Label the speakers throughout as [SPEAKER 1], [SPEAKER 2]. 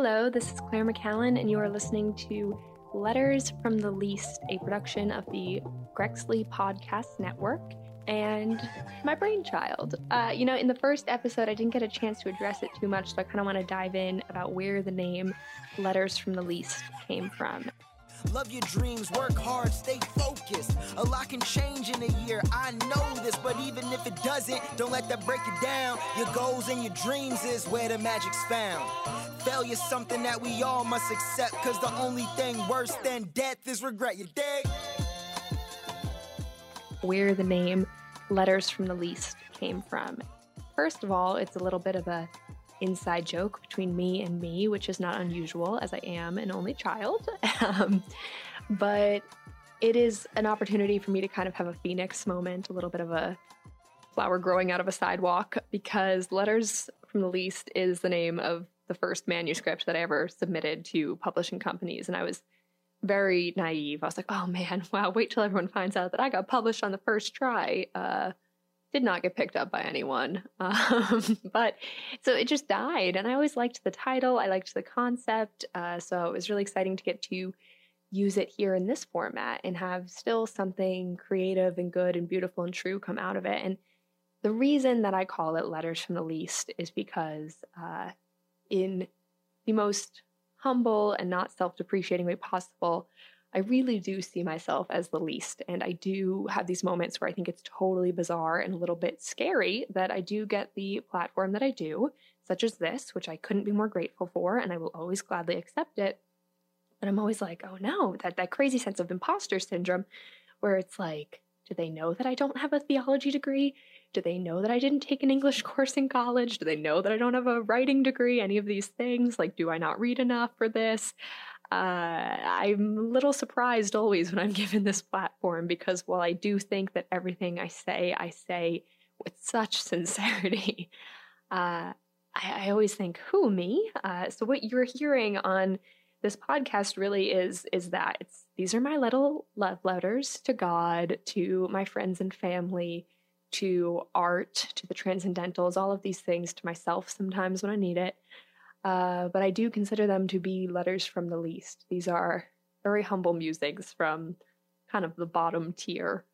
[SPEAKER 1] Hello, this is Claire McCallan, and you are listening to Letters from the Least, a production of the Grexley Podcast Network and my brainchild. Uh, you know, in the first episode, I didn't get a chance to address it too much, so I kind of want to dive in about where the name Letters from the Least came from.
[SPEAKER 2] Love your dreams, work hard, stay focused. A lot can change in a year, I know this, but even if it doesn't, don't let that break it down. Your goals and your dreams is where the magic's found. Failure's something that we all must accept, cause the only thing worse than death is regret. You dig?
[SPEAKER 1] Where the name Letters from the Least came from. First of all, it's a little bit of a inside joke between me and me, which is not unusual as I am an only child. um, but it is an opportunity for me to kind of have a phoenix moment, a little bit of a flower growing out of a sidewalk, because Letters from the Least is the name of the first manuscript that I ever submitted to publishing companies. And I was very naive. I was like, oh man, wow, wait till everyone finds out that I got published on the first try. Uh, did not get picked up by anyone. Um, but so it just died. And I always liked the title, I liked the concept. Uh, so it was really exciting to get to use it here in this format and have still something creative and good and beautiful and true come out of it. And the reason that I call it Letters from the Least is because, uh, in the most humble and not self depreciating way possible, I really do see myself as the least. And I do have these moments where I think it's totally bizarre and a little bit scary that I do get the platform that I do, such as this, which I couldn't be more grateful for, and I will always gladly accept it. But I'm always like, oh no, that, that crazy sense of imposter syndrome where it's like, do they know that I don't have a theology degree? Do they know that I didn't take an English course in college? Do they know that I don't have a writing degree? Any of these things? Like, do I not read enough for this? I'm a little surprised always when I'm given this platform because while I do think that everything I say, I say with such sincerity, uh, I, I, always think, who, me? Uh, so what you're hearing on this podcast really is is that it's these are my little love letters to God, to my friends and family, to art, to the transcendentals, all of these things, to myself sometimes when I need it. Uh, but I do consider them to be letters from the least. These are very humble musings from kind of the bottom tier.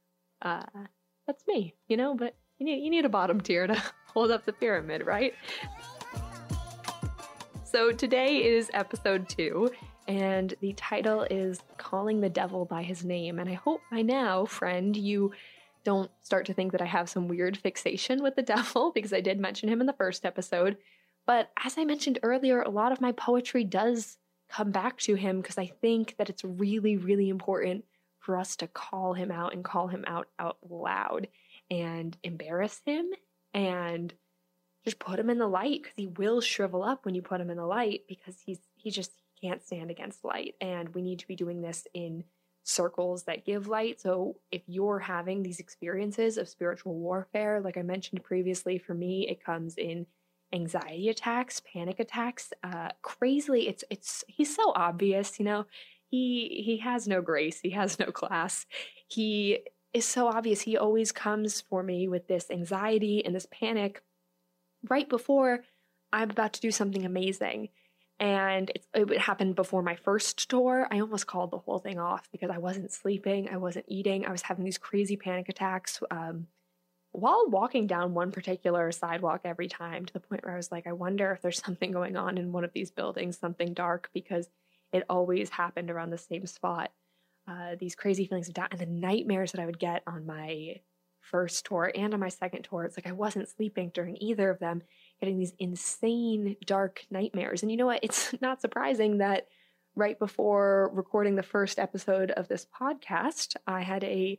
[SPEAKER 1] Uh, that's me, you know, but you need, you need a bottom tier to hold up the pyramid, right? So today is episode two, and the title is Calling the Devil by His Name. And I hope by now, friend, you don't start to think that I have some weird fixation with the devil, because I did mention him in the first episode. But as I mentioned earlier, a lot of my poetry does come back to him because I think that it's really, really important for us to call him out and call him out out loud and embarrass him and just put him in the light because he will shrivel up when you put him in the light because he's he just can't stand against light. And we need to be doing this in circles that give light. So if you're having these experiences of spiritual warfare like i mentioned previously for me it comes in anxiety attacks, panic attacks. Uh, crazily, it's it's he's so obvious, you know. He he has no grace. He has no class. He is so obvious. He always comes for me with this anxiety and this panic right before I'm about to do something amazing. And it happened before my first tour. I almost called the whole thing off because I wasn't sleeping, I wasn't eating, I was having these crazy panic attacks. Um, while walking down one particular sidewalk every time to the point where I was like, I wonder if there's something going on in one of these buildings, something dark, because it always happened around the same spot. Uh, these crazy feelings of doubt and the nightmares that I would get on my first tour and on my second tour. It's like I wasn't sleeping during either of them, getting these insane dark nightmares. And you know what? It's not surprising that right before recording the first episode of this podcast, I had a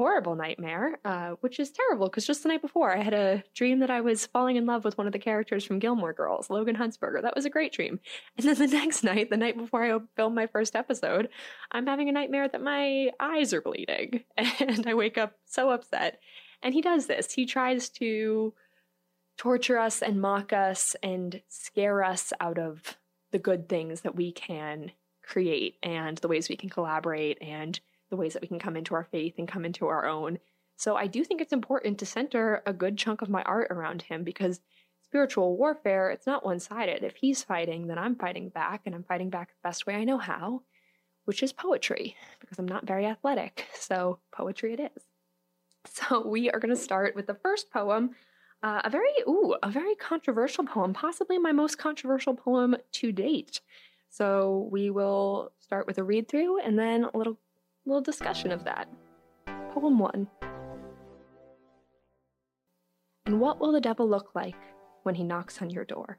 [SPEAKER 1] horrible nightmare, uh, which is terrible because just the night before I had a dream that I was falling in love with one of the characters from Gilmore Girls, Logan Huntzberger. That was a great dream. And then the next night, the night before I filmed my first episode, I'm having a nightmare that my eyes are bleeding. And I wake up so upset. And he does this. He tries to torture us and mock us and scare us out of the good things that we can create and the ways we can collaborate and the ways that we can come into our faith and come into our own. So I do think it's important to center a good chunk of my art around him because spiritual warfare, it's not one sided. If he's fighting, then I'm fighting back, and I'm fighting back the best way I know how, which is poetry, because I'm not very athletic. So, poetry it is. So, we are going to start with the first poem. Uh, a very, ooh, a very controversial poem, possibly my most controversial poem to date. So we will start with a read through and then a little little discussion of that. Poem 1. And what will the devil look like when he knocks on your door?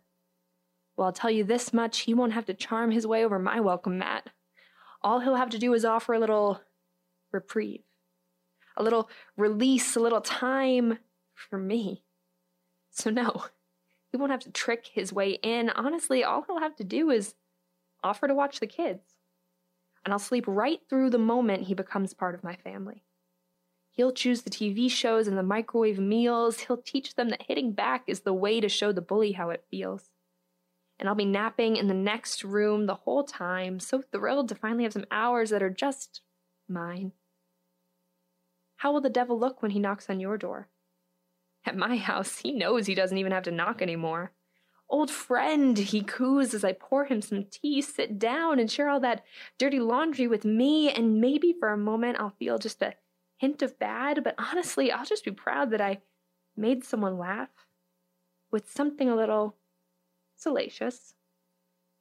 [SPEAKER 1] Well, I'll tell you this much he won't have to charm his way over my welcome mat. All he'll have to do is offer a little reprieve, a little release, a little time for me. So, no, he won't have to trick his way in. Honestly, all he'll have to do is offer to watch the kids. And I'll sleep right through the moment he becomes part of my family. He'll choose the TV shows and the microwave meals. He'll teach them that hitting back is the way to show the bully how it feels. And I'll be napping in the next room the whole time, so thrilled to finally have some hours that are just mine. How will the devil look when he knocks on your door? At my house, he knows he doesn't even have to knock anymore. Old friend, he coos as I pour him some tea. Sit down and share all that dirty laundry with me, and maybe for a moment I'll feel just a hint of bad, but honestly, I'll just be proud that I made someone laugh with something a little salacious.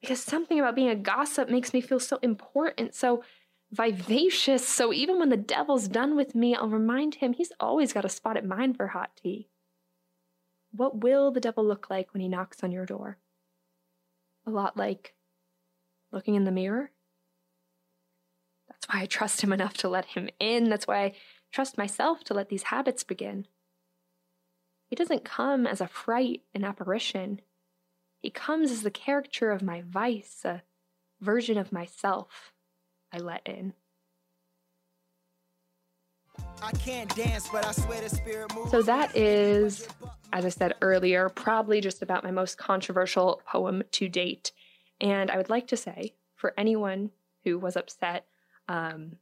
[SPEAKER 1] Because something about being a gossip makes me feel so important, so vivacious. So even when the devil's done with me, I'll remind him he's always got a spot at mine for hot tea. What will the devil look like when he knocks on your door? A lot like looking in the mirror. That's why I trust him enough to let him in. That's why I trust myself to let these habits begin. He doesn't come as a fright, an apparition. He comes as the caricature of my vice, a version of myself I let in. So that is, as I said earlier, probably just about my most controversial poem to date. And I would like to say, for anyone who was upset, um,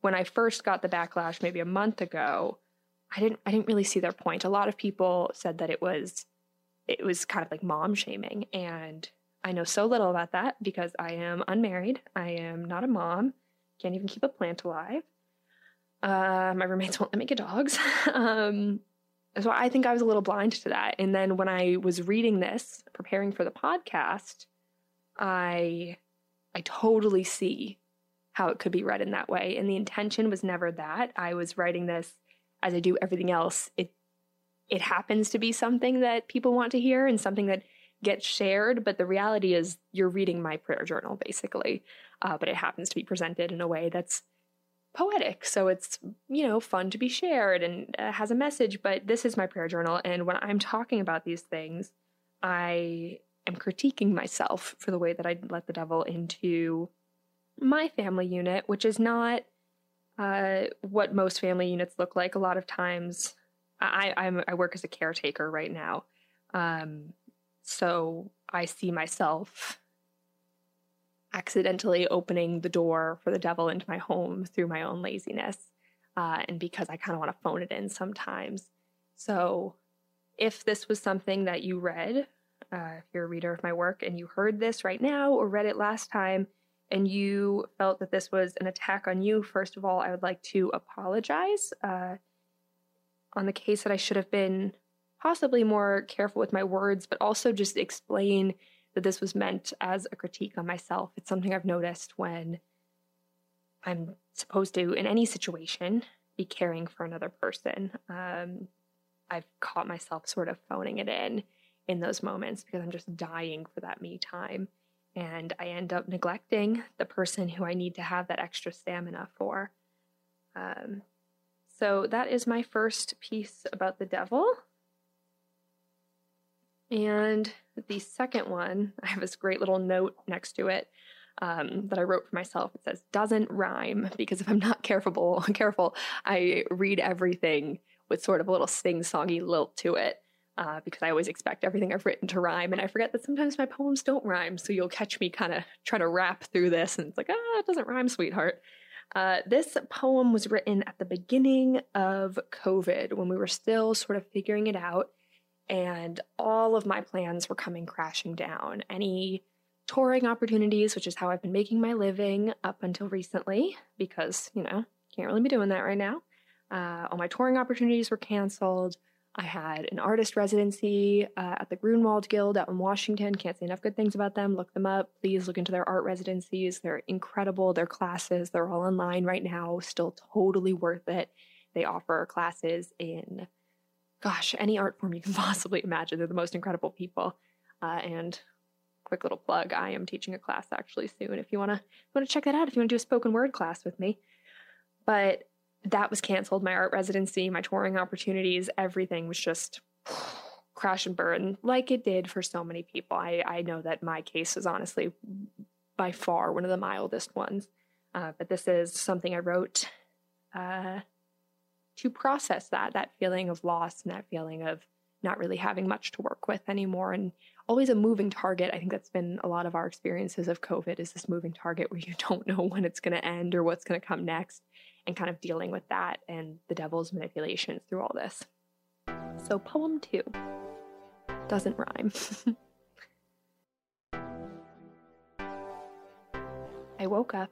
[SPEAKER 1] when I first got the backlash maybe a month ago, I didn't I didn't really see their point. A lot of people said that it was it was kind of like mom shaming and I know so little about that because I am unmarried. I am not a mom. Can't even keep a plant alive. Uh, my roommates won't let me get dogs. um, so I think I was a little blind to that. And then when I was reading this, preparing for the podcast, I I totally see how it could be read in that way. And the intention was never that. I was writing this as I do everything else. It it happens to be something that people want to hear and something that gets shared, but the reality is you're reading my prayer journal basically. Uh, but it happens to be presented in a way that's poetic. So it's, you know, fun to be shared and uh, has a message. But this is my prayer journal. And when I'm talking about these things, I am critiquing myself for the way that I let the devil into my family unit, which is not uh, what most family units look like. A lot of times, I, I'm, I work as a caretaker right now. Um, so I see myself accidentally opening the door for the devil into my home through my own laziness uh, and because I kind of want to phone it in sometimes. So, if this was something that you read, uh, if you're a reader of my work and you heard this right now or read it last time, and you felt that this was an attack on you, first of all, I would like to apologize uh, on the case that I should have been possibly more careful with my words, but also just explain that this was meant as a critique on myself. It's something I've noticed when I'm supposed to, in any situation, be caring for another person. Um, I've caught myself sort of phoning it in in those moments because I'm just dying for that me time. And I end up neglecting the person who I need to have that extra stamina for. Um, so that is my first piece about the devil. And the second one, I have this great little note next to it um, that I wrote for myself. It says "doesn't rhyme" because if I'm not careful, careful, I read everything with sort of a little sing-songy lilt to it. Uh, because I always expect everything I've written to rhyme, and I forget that sometimes my poems don't rhyme. So you'll catch me kind of trying to rap through this, and it's like, ah, it doesn't rhyme, sweetheart. Uh, this poem was written at the beginning of COVID when we were still sort of figuring it out and all of my plans were coming crashing down. Any touring opportunities, which is how I've been making my living up until recently, because, you know, can't really be doing that right now. Uh, all my touring opportunities were canceled. I had an artist residency uh, at the Grünewald Guild out in Washington. Can't say enough good things about them. Look them up. Please look into their art residencies. They're incredible. Their classes, they're all online right now, still totally worth it. They offer classes in, gosh, any art form you can possibly imagine. They're the most incredible people. Uh, and quick little plug I am teaching a class actually soon if you to want to check that out, if you want to do a spoken word class with me. But that was canceled. My art residency, my touring opportunities, everything was just crash and burn like it did for so many people. I, I know that my case is honestly by far one of the mildest ones. Uh, but this is something I wrote uh, to process that, that feeling of loss and that feeling of not really having much to work with anymore and always a moving target. I think that's been a lot of our experiences of COVID is this moving target where you don't know when it's going to end or what's going to come next and kind of dealing with that and the devil's manipulations through all this. So, poem two doesn't rhyme. I woke up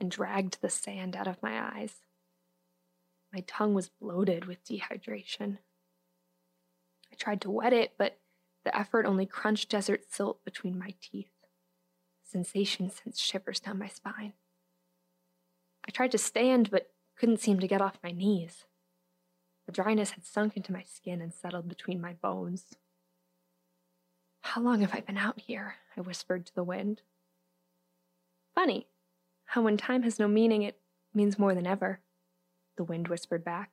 [SPEAKER 1] and dragged the sand out of my eyes. My tongue was bloated with dehydration. I tried to wet it, but the effort only crunched desert silt between my teeth. Sensation sent shivers down my spine. I tried to stand, but couldn't seem to get off my knees. The dryness had sunk into my skin and settled between my bones. How long have I been out here? I whispered to the wind. Funny, how when time has no meaning, it means more than ever, the wind whispered back.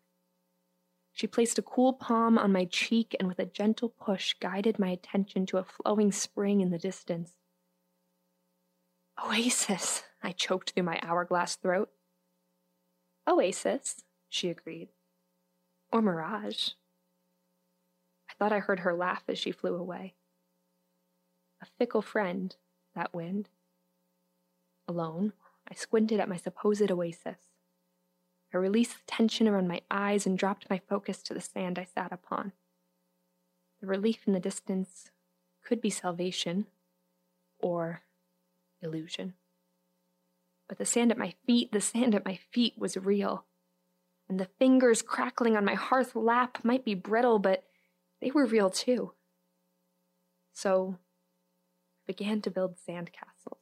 [SPEAKER 1] She placed a cool palm on my cheek and with a gentle push guided my attention to a flowing spring in the distance. Oasis, I choked through my hourglass throat. Oasis, she agreed. Or mirage. I thought I heard her laugh as she flew away. A fickle friend, that wind. Alone, I squinted at my supposed oasis. I released the tension around my eyes and dropped my focus to the sand I sat upon. The relief in the distance could be salvation or illusion. But the sand at my feet, the sand at my feet was real. And the fingers crackling on my hearth lap might be brittle, but they were real too. So I began to build sandcastles.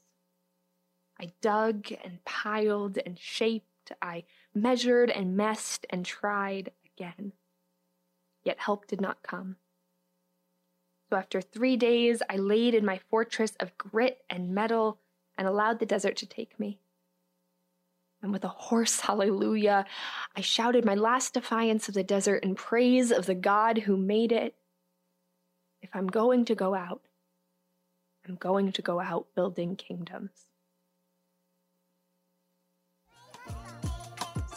[SPEAKER 1] I dug and piled and shaped. I measured and messed and tried again. Yet help did not come. So after three days, I laid in my fortress of grit and metal and allowed the desert to take me. And with a hoarse hallelujah, I shouted my last defiance of the desert in praise of the God who made it. If I'm going to go out, I'm going to go out building kingdoms.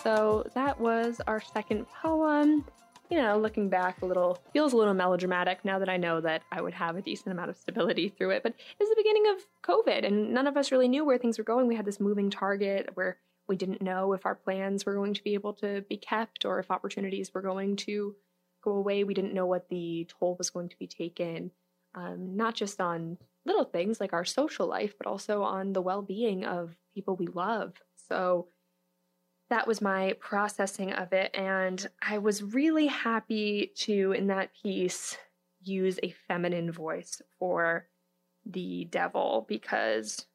[SPEAKER 1] So that was our second poem. You know, looking back a little, feels a little melodramatic now that I know that I would have a decent amount of stability through it. But it was the beginning of COVID, and none of us really knew where things were going. We had this moving target where we didn't know if our plans were going to be able to be kept or if opportunities were going to go away. We didn't know what the toll was going to be taken, um, not just on little things like our social life, but also on the well being of people we love. So that was my processing of it. And I was really happy to, in that piece, use a feminine voice for the devil because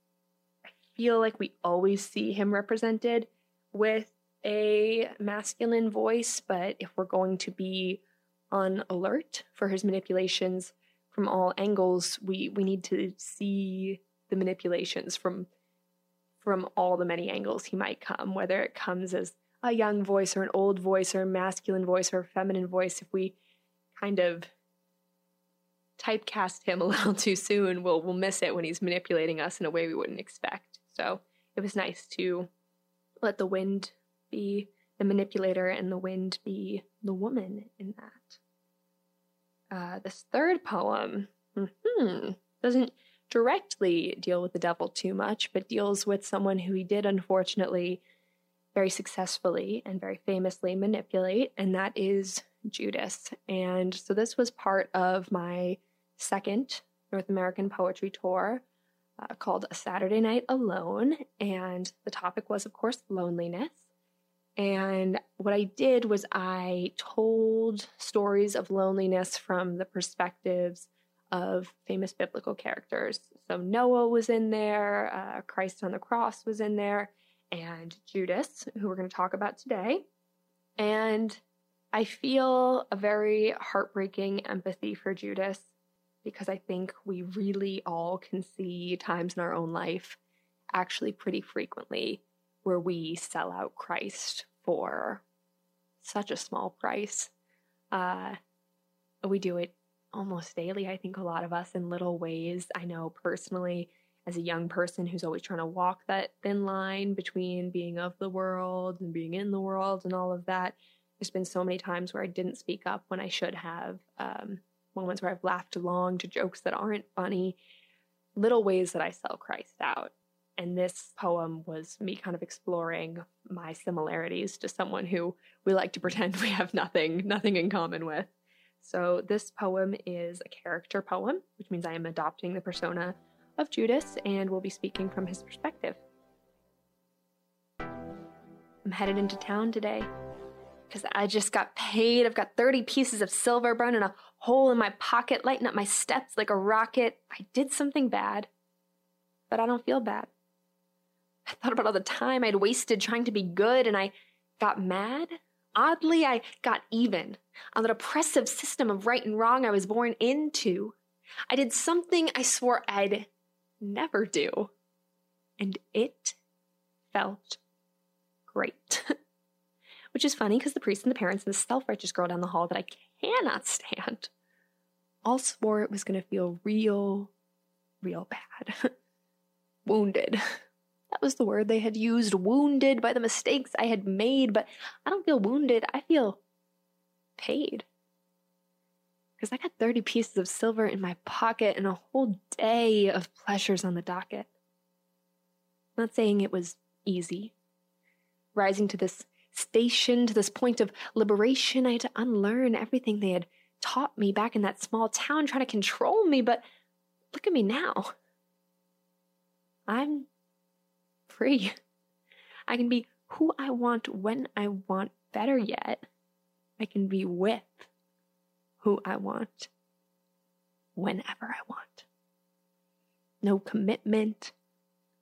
[SPEAKER 1] I feel like we always see him represented with a masculine voice, but if we're going to be on alert for his manipulations from all angles, we we need to see the manipulations from from all the many angles he might come, whether it comes as a young voice or an old voice or a masculine voice or a feminine voice, if we kind of typecast him a little too soon, we'll we'll miss it when he's manipulating us in a way we wouldn't expect. So it was nice to let the wind be the manipulator and the wind be the woman in that. Uh, this third poem mm-hmm, doesn't directly deal with the devil too much, but deals with someone who he did unfortunately very successfully and very famously manipulate, and that is Judas. And so this was part of my second North American poetry tour uh, called A Saturday Night Alone. And the topic was, of course, loneliness. And what I did was I told stories of loneliness from the perspectives of famous biblical characters. So Noah was in there, uh, Christ on the cross was in there, and Judas, who we're going to talk about today. And I feel a very heartbreaking empathy for Judas because I think we really all can see times in our own life, actually, pretty frequently, where we sell out Christ for such a small price. Uh, we do it almost daily, I think, a lot of us in little ways. I know personally, as a young person who's always trying to walk that thin line between being of the world and being in the world and all of that, there's been so many times where I didn't speak up when I should have, um, moments where I've laughed along to jokes that aren't funny, little ways that I sell Christ out. And this poem was me kind of exploring my similarities to someone who we like to pretend we have nothing, nothing in common with. So this poem is a character poem, which means I am adopting the persona of Judas and will be speaking from his perspective. I'm headed into town today because I just got paid. I've got 30 pieces of silver burning a hole in my pocket, lighting up my steps like a rocket. I did something bad, but I don't feel bad. I thought about all the time I'd wasted trying to be good and I got mad. Oddly, I got even on the oppressive system of right and wrong I was born into. I did something I swore I'd never do. And it felt great. Which is funny because the priest and the parents and the self righteous girl down the hall that I cannot stand all swore it was going to feel real, real bad. Wounded. That was the word they had used, wounded by the mistakes I had made, but I don't feel wounded. I feel paid. Because I got 30 pieces of silver in my pocket and a whole day of pleasures on the docket. Not saying it was easy. Rising to this station, to this point of liberation, I had to unlearn everything they had taught me back in that small town, trying to control me, but look at me now. I'm free. I can be who I want when I want. Better yet, I can be with who I want whenever I want. No commitment,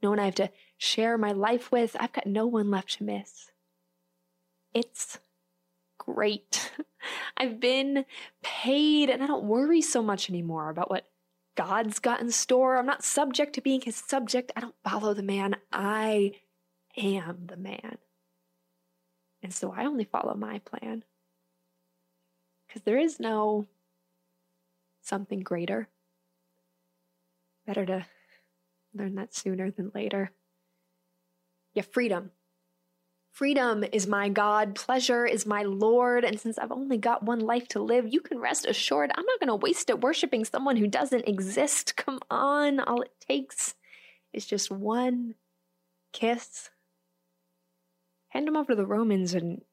[SPEAKER 1] no one I have to share my life with. I've got no one left to miss. It's great. I've been paid and I don't worry so much anymore about what God's got in store. I'm not subject to being his subject. I don't follow the man. I am the man. And so I only follow my plan. Because there is no something greater. Better to learn that sooner than later. Yeah, freedom. Freedom is my God, pleasure is my Lord, and since I've only got one life to live, you can rest assured I'm not going to waste it worshiping someone who doesn't exist. Come on, all it takes is just one kiss. Hand him over to the Romans and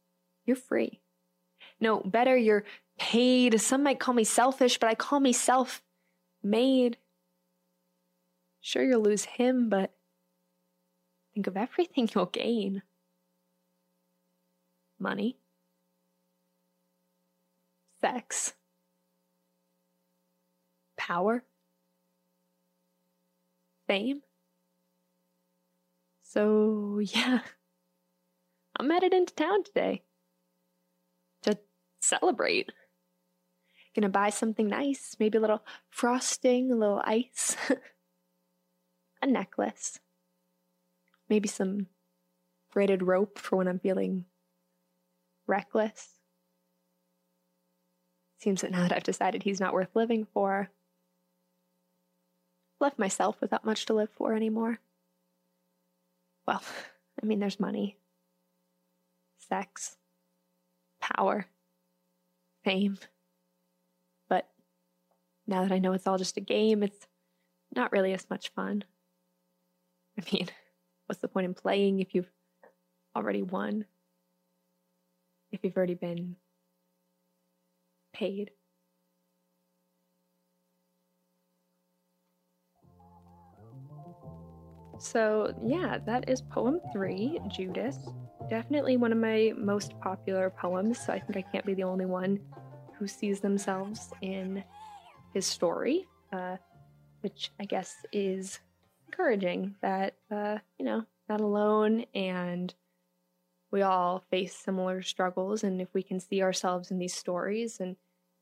[SPEAKER 1] you're free. No, better, you're paid. Some might call me selfish, but I call me self made. Sure, you'll lose him, but think of everything you'll gain money, sex, power, fame. So, yeah, I'm headed into town today to celebrate. Gonna buy something nice, maybe a little frosting, a little ice, a necklace, maybe some braided rope for when I'm feeling reckless. Seems that now that I've decided he's not worth living for, left myself without much to live for anymore. Well, I mean, there's money, sex, power, fame. But now that I know it's all just a game, it's not really as much fun. I mean, what's the point in playing if you've already won? If you've already been paid. So, yeah, that is poem three, Judas. Definitely one of my most popular poems, so I think I can't be the only one who sees themselves in his story, uh, which I guess is encouraging that, uh, you know, not alone and we all face similar struggles. And if we can see ourselves in these stories and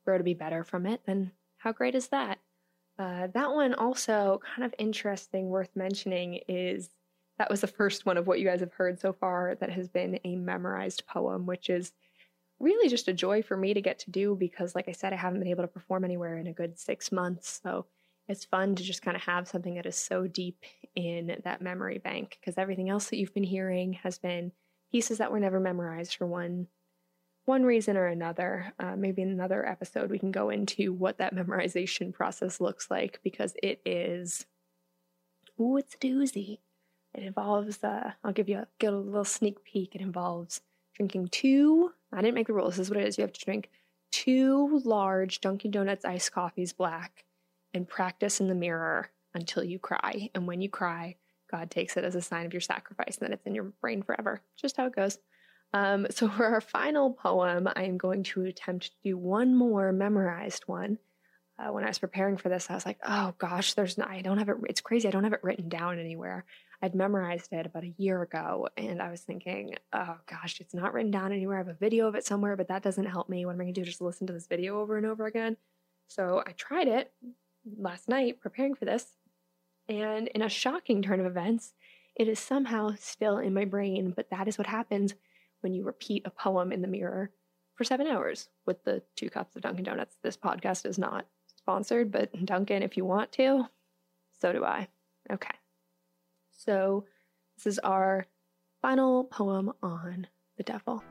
[SPEAKER 1] grow to be better from it, then how great is that? Uh, that one also kind of interesting, worth mentioning, is that was the first one of what you guys have heard so far that has been a memorized poem, which is really just a joy for me to get to do because, like I said, I haven't been able to perform anywhere in a good six months. So it's fun to just kind of have something that is so deep in that memory bank because everything else that you've been hearing has been pieces that were never memorized for one one reason or another. Uh, maybe in another episode, we can go into what that memorization process looks like because it is, ooh, it's a doozy. It involves, uh, I'll give you a, a little sneak peek. It involves drinking two, I didn't make the rules, this is what it is. You have to drink two large Dunkin' Donuts iced coffees black and practice in the mirror until you cry. And when you cry, God takes it as a sign of your sacrifice and then it's in your brain forever. Just how it goes. Um, so for our final poem, I am going to attempt to do one more memorized one. Uh, when I was preparing for this, I was like, "Oh gosh, there's no, I don't have it. It's crazy. I don't have it written down anywhere. I'd memorized it about a year ago, and I was thinking, oh gosh, it's not written down anywhere. I have a video of it somewhere, but that doesn't help me. What am I going to do? Just listen to this video over and over again? So I tried it last night preparing for this, and in a shocking turn of events, it is somehow still in my brain. But that is what happens when you repeat a poem in the mirror for seven hours with the two cups of Dunkin' Donuts. This podcast is not sponsored, but Dunkin', if you want to, so do I. Okay. So this is our final poem on the devil.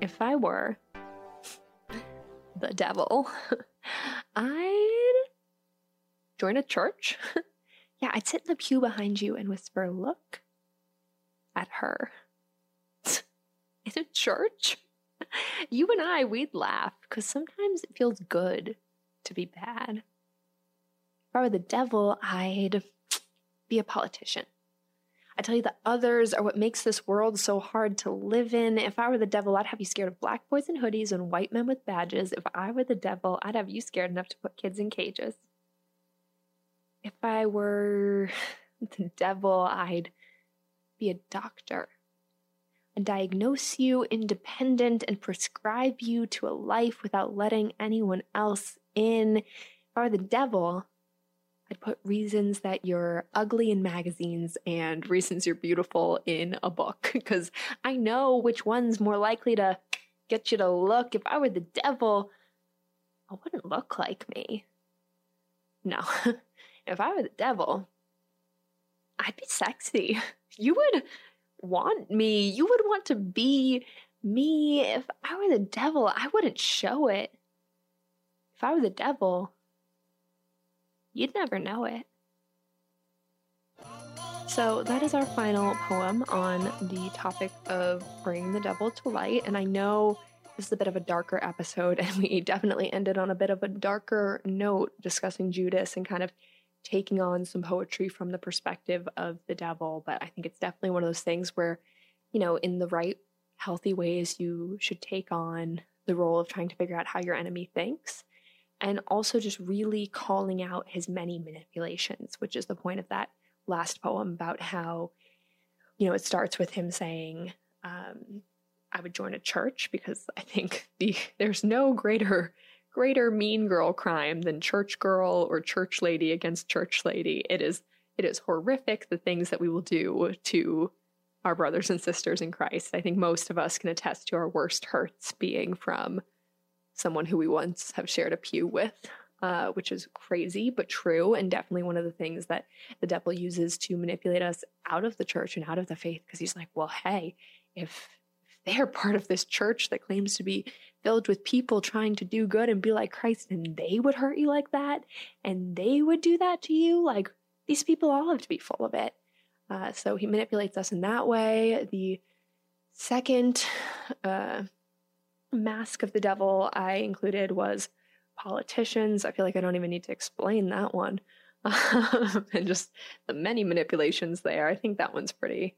[SPEAKER 1] If I were the devil, I'd join a church yeah, I'd sit in the pew behind you and whisper, Look at her. in a church? You and I, we'd laugh because sometimes it feels good to be bad. If I were the devil, I'd be a politician. I tell you, the others are what makes this world so hard to live in. If I were the devil, I'd have you scared of black boys in hoodies and white men with badges. If I were the devil, I'd have you scared enough to put kids in cages if I were the devil, I'd be a doctor and diagnose you independent and prescribe you to a life without letting anyone else in. If I were the devil, I'd put reasons that you're ugly in magazines and reasons you're beautiful in a book because I know which one's more likely to get you to look. If I were the devil, I wouldn't look like me. No, if I were the devil, I'd be sexy. You would want me. You would want to be me. If I were the devil, I wouldn't show it. If I were the devil, you'd never know it. So, that is our final poem on the topic of bringing the devil to light. And I know this is a bit of a darker episode, and we definitely ended on a bit of a darker note discussing Judas and kind of taking on some poetry from the perspective of the devil. But I think it's definitely one of those things where, you know, in the right, healthy ways, you should take on the role of trying to figure out how your enemy thinks and also just really calling out his many manipulations, which is the point of that last poem about how, you know, it starts with him saying, um, I would join a church because I think the there's no greater greater mean girl crime than church girl or church lady against church lady. It is it is horrific the things that we will do to our brothers and sisters in Christ. I think most of us can attest to our worst hurts being from someone who we once have shared a pew with, uh, which is crazy but true, and definitely one of the things that the devil uses to manipulate us out of the church and out of the faith. Because he's like, well, hey, if they're part of this church that claims to be filled with people trying to do good and be like Christ, and they would hurt you like that, and they would do that to you. Like, these people all have to be full of it. Uh, so he manipulates us in that way. The second uh, mask of the devil I included was politicians. I feel like I don't even need to explain that one. and just the many manipulations there. I think that one's pretty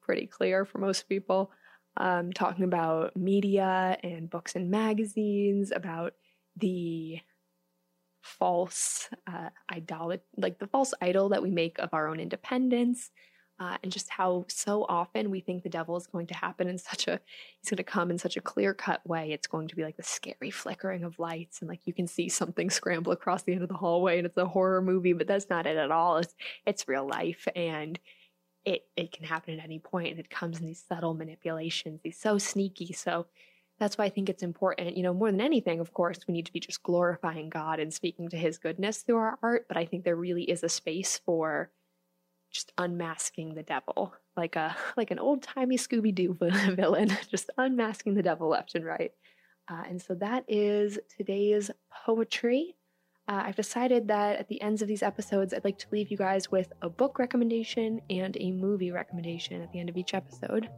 [SPEAKER 1] pretty clear for most people. Um, talking about media and books and magazines, about the false uh, idol, like the false idol that we make of our own independence, uh, and just how so often we think the devil is going to happen in such a he's going to come in such a clear cut way it's going to be like the scary flickering of lights and like you can see something scramble across the end of the hallway and it's a horror movie but that's not it at all it's it's real life and it it can happen at any point and it comes in these subtle manipulations he's so sneaky so that's why I think it's important, you know, more than anything, of course, we need to be just glorifying God and speaking to his goodness through our art. But I think there really is a space for just unmasking the devil like a like an old timey Scooby Doo villain, just unmasking the devil left and right. Uh, and so that is today's poetry. Uh, I've decided that at the ends of these episodes, I'd like to leave you guys with a book recommendation and a movie recommendation at the end of each episode.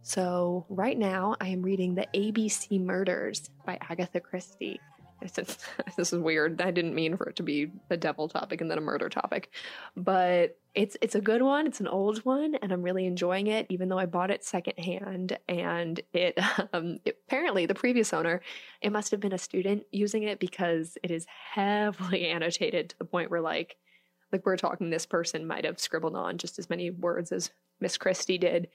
[SPEAKER 1] So, right now, I am reading The ABC Murders by Agatha Christie. this is weird. I didn't mean for it to be a devil topic and then a murder topic, but it's it's a good one. It's an old one, and I'm really enjoying it. Even though I bought it secondhand, and it, um, it apparently the previous owner, it must have been a student using it because it is heavily annotated to the point where like like we're talking, this person might have scribbled on just as many words as Miss Christie did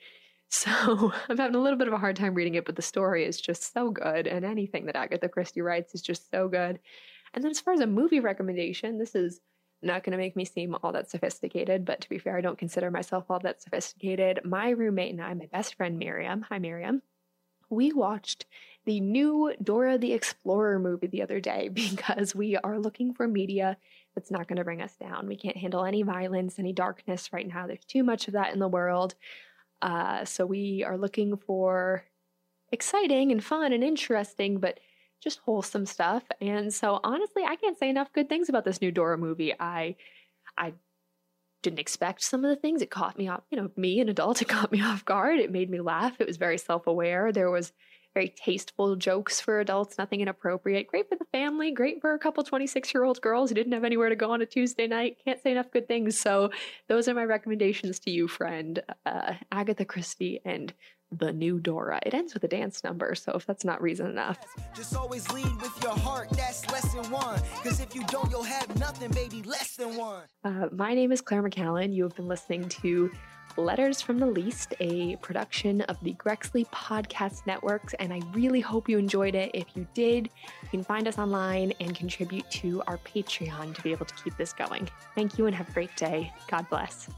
[SPEAKER 1] so I'm having a little bit of a hard time reading it, but the story is just so good, and anything that Agatha Christie writes is just so good. And then as far as a movie recommendation, this is not going to make me seem all that sophisticated, but to be fair, I don't consider myself all that sophisticated. My roommate and I, my best friend Miriam, hi Miriam, we watched the new Dora the Explorer movie the other day because we are looking for media that's not going to bring us down. We can't handle any violence, any darkness right now. There's too much of that in the world. Uh, so we are looking for exciting and fun and interesting, but just wholesome stuff. And so honestly, I can't say enough good things about this new Dora movie. I I didn't expect some of the things. It caught me off, you know, me, an adult, it caught me off guard. It made me laugh. It was very self-aware. There was very tasteful jokes for adults, nothing inappropriate. Great for the family, great for a couple 26 year old girls who didn't have anywhere to go on a Tuesday night. Can't say enough good things. So, those are my recommendations to you, friend. Uh, Agatha Christie and the new Dora. It ends with a dance number, so if that's not reason enough.
[SPEAKER 2] Just always lead with your heart, that's lesson one. Cause if you don't, you'll have nothing, baby, less than one.
[SPEAKER 1] Uh, my name is Claire McCallan. You have been listening to Letters from the Least, a production of the Grexley Podcast Networks, and I really hope you enjoyed it. If you did, you can find us online and contribute to our Patreon to be able to keep this going. Thank you and have a great day. God bless.